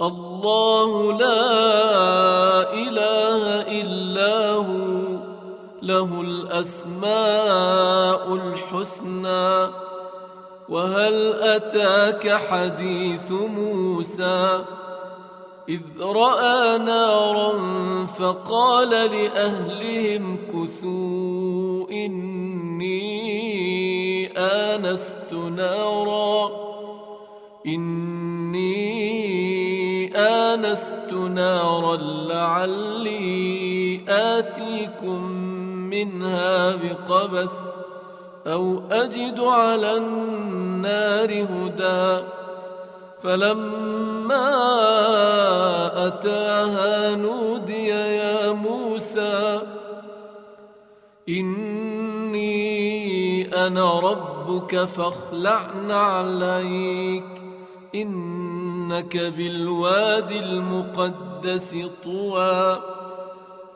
الله لا إله إلا هو له الأسماء الحسنى. وهل أتاك حديث موسى؟ إذ رأى نارا فقال لأهلهم كثوا إني آنست نارا إني آنست نارا لعلي آتيكم منها بقبس أو أجد على النار هدى فلما أتاها نودي يا موسى إني أنا ربك فاخلع نعليك إنك بالوادي المقدس طوى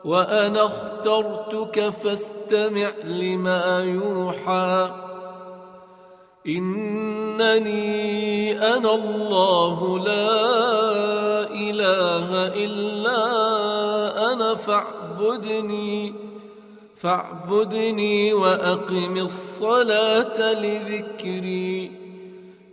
وأنا اخترتك فاستمع لما يوحى. إنني أنا الله لا إله إلا أنا فاعبدني فاعبدني وأقم الصلاة لذكري.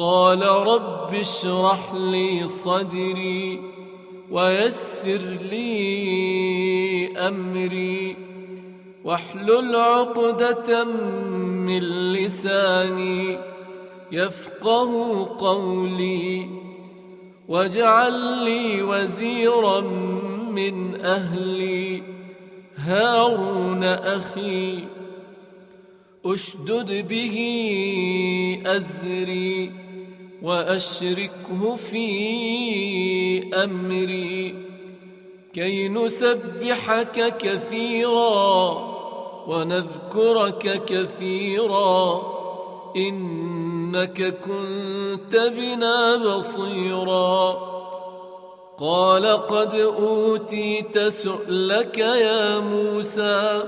قال رب اشرح لي صدري ويسر لي أمري واحلل عقدة من لساني يفقه قولي واجعل لي وزيرا من أهلي هارون أخي أشدد به أزري وأشركه في أمري كي نسبحك كثيرا ونذكرك كثيرا إنك كنت بنا بصيرا قال قد أوتيت سؤلك يا موسى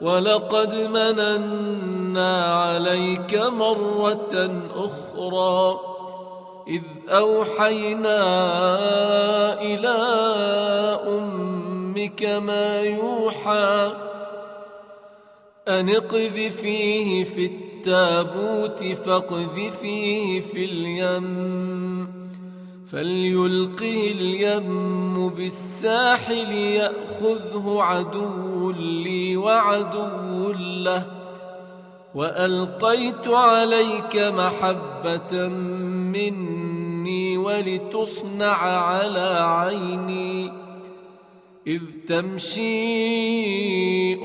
ولقد مننا عليك مرة أخرى إذ أوحينا إلى أمك ما يوحى أن اقذفيه في التابوت فاقذفيه في اليم فليلقه اليم بالساحل يأخذه عدو لي عدو له. وألقيت عليك محبة مني ولتصنع على عيني. إذ تمشي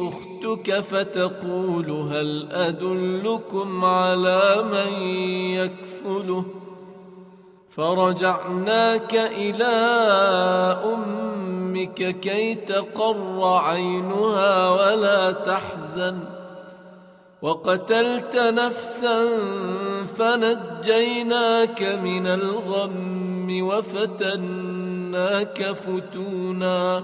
أختك فتقول هل أدلكم على من يكفله؟ فرجعناك إلى أمك كي تقر عينها ولا تحزن. وقتلت نفسا فنجيناك من الغم وفتناك فتونا.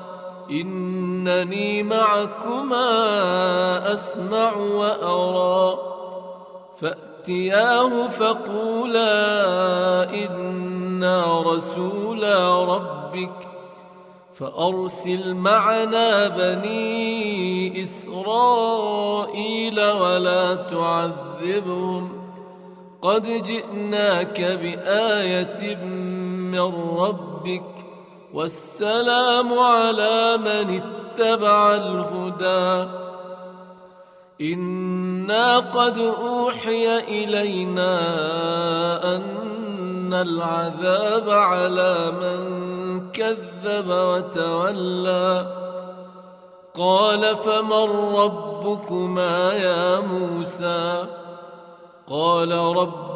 إنني معكما أسمع وأرى. فأتياه فقولا إنا رسولا ربك. فأرسل معنا بني إسرائيل ولا تعذبهم. قد جئناك بآية من ربك. والسلام على من اتبع الهدى. إنا قد أوحي إلينا أن العذاب على من كذب وتولى. قال فمن ربكما يا موسى؟ قال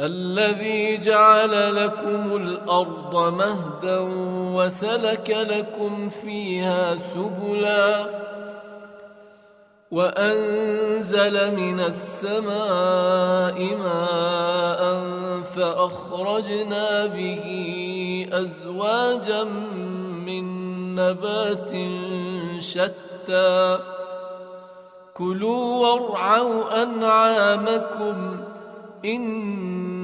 الذي جعل لكم الأرض مهدا وسلك لكم فيها سبلا وأنزل من السماء ماء فأخرجنا به أزواجا من نبات شتى. كلوا وارعوا أنعامكم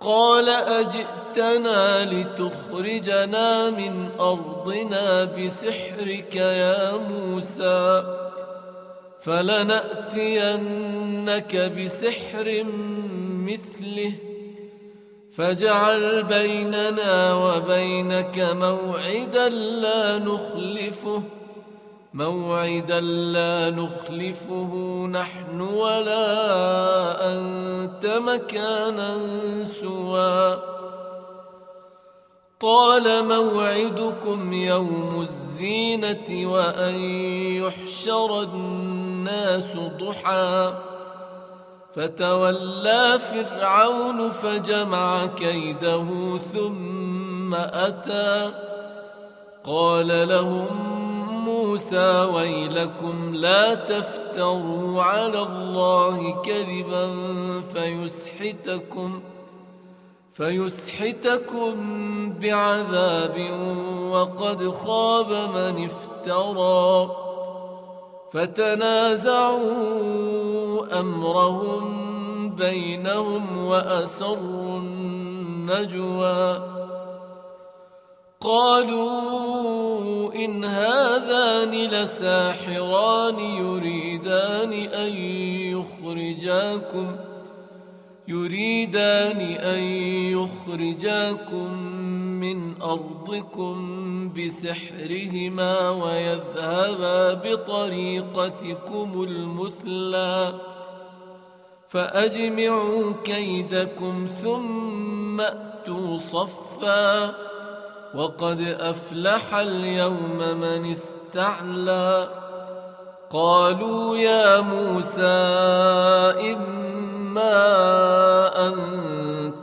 قال أجئتنا لتخرجنا من أرضنا بسحرك يا موسى فلنأتينك بسحر مثله فاجعل بيننا وبينك موعدا لا نخلفه موعدا لا نخلفه نحن ولا أنت مكانا سوى. قال موعدكم يوم الزينة وأن يحشر الناس ضحى. فتولى فرعون فجمع كيده ثم أتى. قال لهم موسى ويلكم لا تفتروا على الله كذبا فيسحتكم فيسحتكم بعذاب وقد خاب من افترى فتنازعوا أمرهم بينهم وأسروا النجوى قالوا إن هذان لساحران يريدان أن يخرجاكم يريدان أن يخرجاكم من أرضكم بسحرهما ويذهبا بطريقتكم المثلى فأجمعوا كيدكم ثم أتوا صفا وقد أفلح اليوم من استعلى. قالوا يا موسى إما أن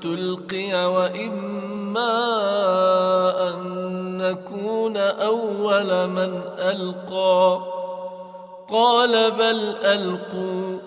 تلقي وإما أن نكون أول من ألقى. قال بل ألقوا.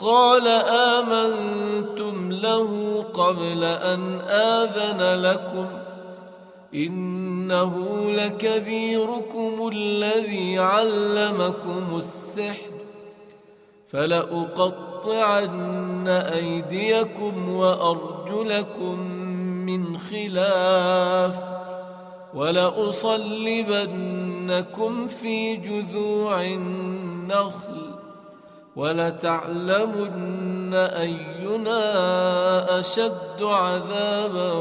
قال آمنتم له قبل أن آذن لكم إنه لكبيركم الذي علمكم السحر فلأقطعن أيديكم وأرجلكم من خلاف ولأصلبنكم في جذوع النخل ولتعلمن أينا أشد عذابا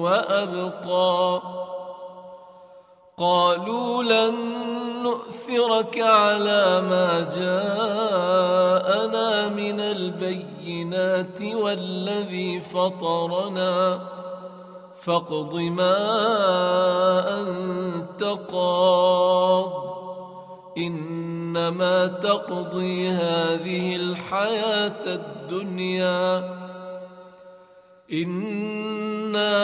وأبقى. قالوا لن نؤثرك على ما جاءنا من البينات والذي فطرنا. فاقض ما أنت قاض. إنما تقضي هذه الحياة الدنيا. إنا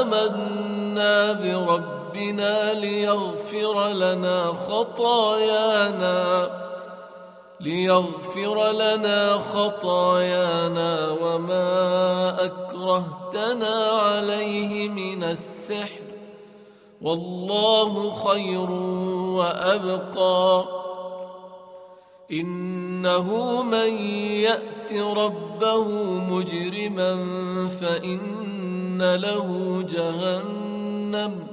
آمنا بربنا ليغفر لنا خطايانا ليغفر لنا خطايانا وما أكرهتنا عليه من السحر. والله خير وأبقى. إنه من يأت ربه مجرما فإن له جهنم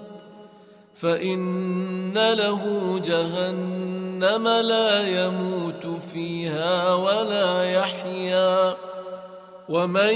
فإن له جهنم لا يموت فيها ولا يحيا. ومن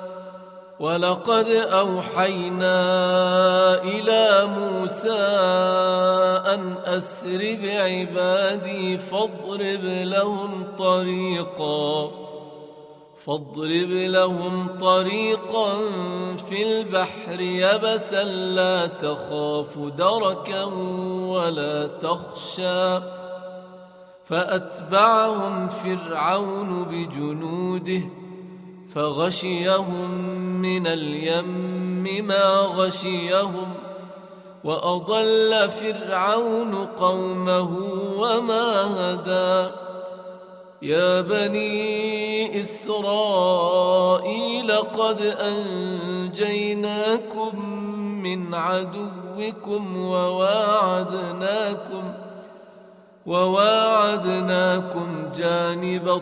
ولقد أوحينا إلى موسى أن أسر بعبادي فاضرب لهم طريقا فاضرب لهم طريقا في البحر يبسا لا تخاف دركا ولا تخشى فأتبعهم فرعون بجنوده فغشيهم من اليم ما غشيهم وأضل فرعون قومه وما هدى. يا بني إسرائيل قد أنجيناكم من عدوكم وواعدناكم وواعدناكم جانب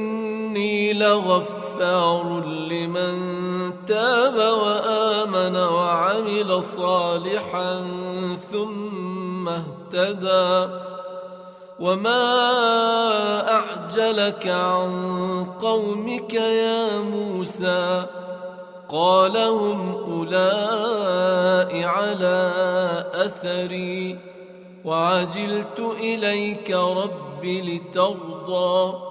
واني لغفار لمن تاب وآمن وعمل صالحا ثم اهتدى. وما أعجلك عن قومك يا موسى؟ قال هم أولئك على أثري. وعجلت إليك رب لترضى.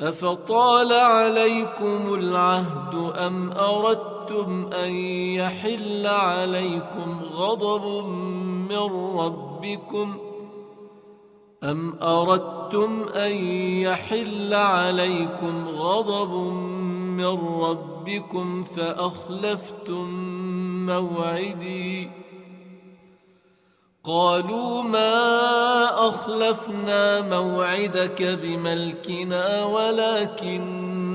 أفطال عليكم العهد أم أردتم أن يحل عليكم غضب من ربكم أم أردتم أن يحل عليكم غضب من ربكم فأخلفتم موعدي قالوا ما أخلفنا موعدك بملكنا ولكننا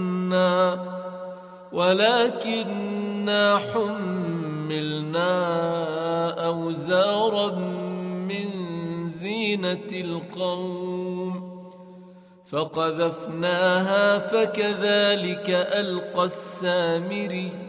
ولكننا حملنا أوزارا من زينة القوم فقذفناها فكذلك ألقى السامري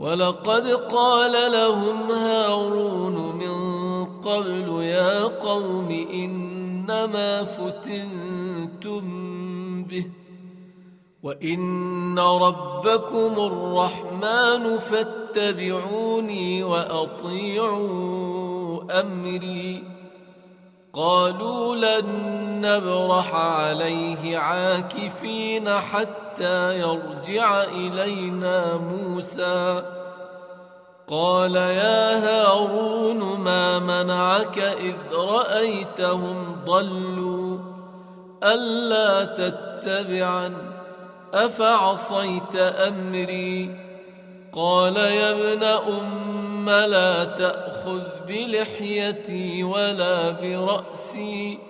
ولقد قال لهم هارون من قبل يا قوم إنما فتنتم به وإن ربكم الرحمن فاتبعوني وأطيعوا أمري قالوا لن نبرح عليه عاكفين حتى يرجع إلينا موسى. قال يا هارون ما منعك إذ رأيتهم ضلوا؟ ألا تتبعن؟ أفعصيت أمري؟ قال يا ابن أم لا تأخذ بلحيتي ولا برأسي.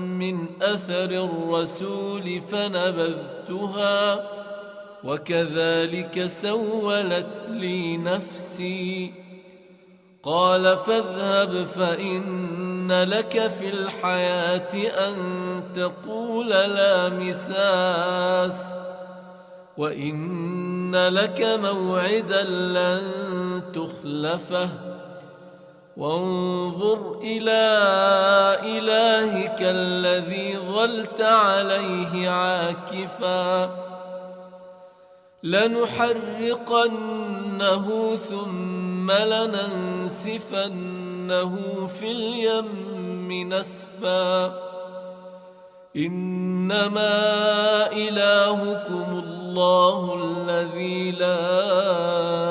من أثر الرسول فنبذتها وكذلك سولت لي نفسي. قال فاذهب فإن لك في الحياة أن تقول لا مساس وإن لك موعدا لن تخلفه. وانظر إلى إلهك الذي ظلت عليه عاكفا لنحرقنه ثم لننسفنه في اليم نسفا إنما إلهكم الله الذي لا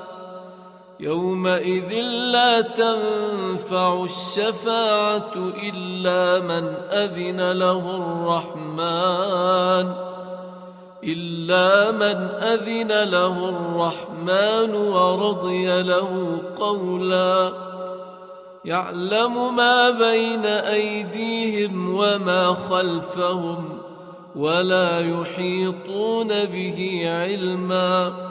يومئذ لا تنفع الشفاعة إلا من أذن له الرحمن إلا من أذن له الرحمن ورضي له قولا. يعلم ما بين أيديهم وما خلفهم ولا يحيطون به علمًا.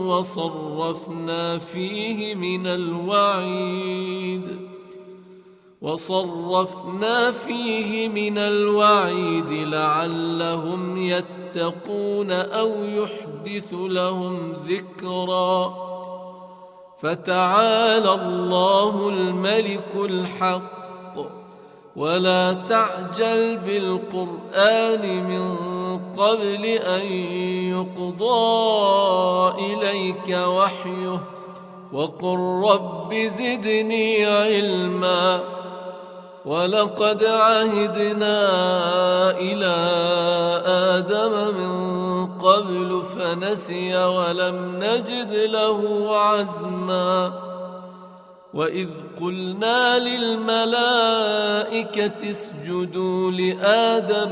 وصرفنا فيه من الوعيد. وصرفنا فيه من الوعيد لعلهم يتقون أو يحدث لهم ذكرا. فتعالى الله الملك الحق. ولا تعجل بالقرآن من قبل أن يقضى إليك وحيه وقل رب زدني علما ولقد عهدنا إلى آدم من قبل فنسي ولم نجد له عزما وإذ قلنا للملائكة اسجدوا لآدم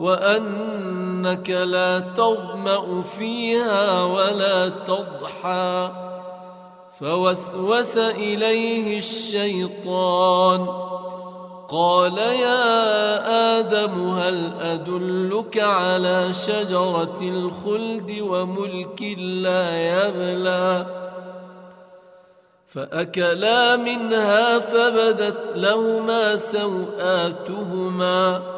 وأنك لا تظمأ فيها ولا تضحى. فوسوس إليه الشيطان. قال يا آدم هل أدلك على شجرة الخلد وملك لا يبلى؟ فأكلا منها فبدت لهما سوآتهما.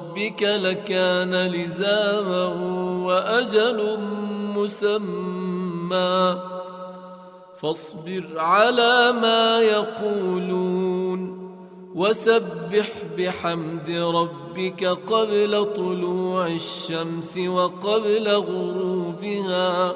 ربك لكان لزاما وأجل مسمى. فاصبر على ما يقولون وسبح بحمد ربك قبل طلوع الشمس وقبل غروبها.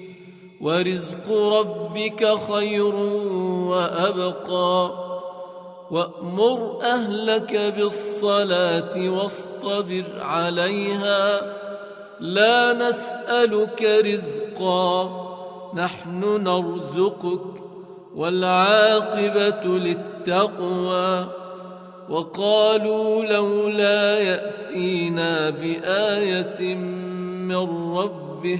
ورزق ربك خير وأبقى. وأمر أهلك بالصلاة واصطبر عليها. لا نسألك رزقا نحن نرزقك والعاقبة للتقوى. وقالوا لولا يأتينا بآية من ربه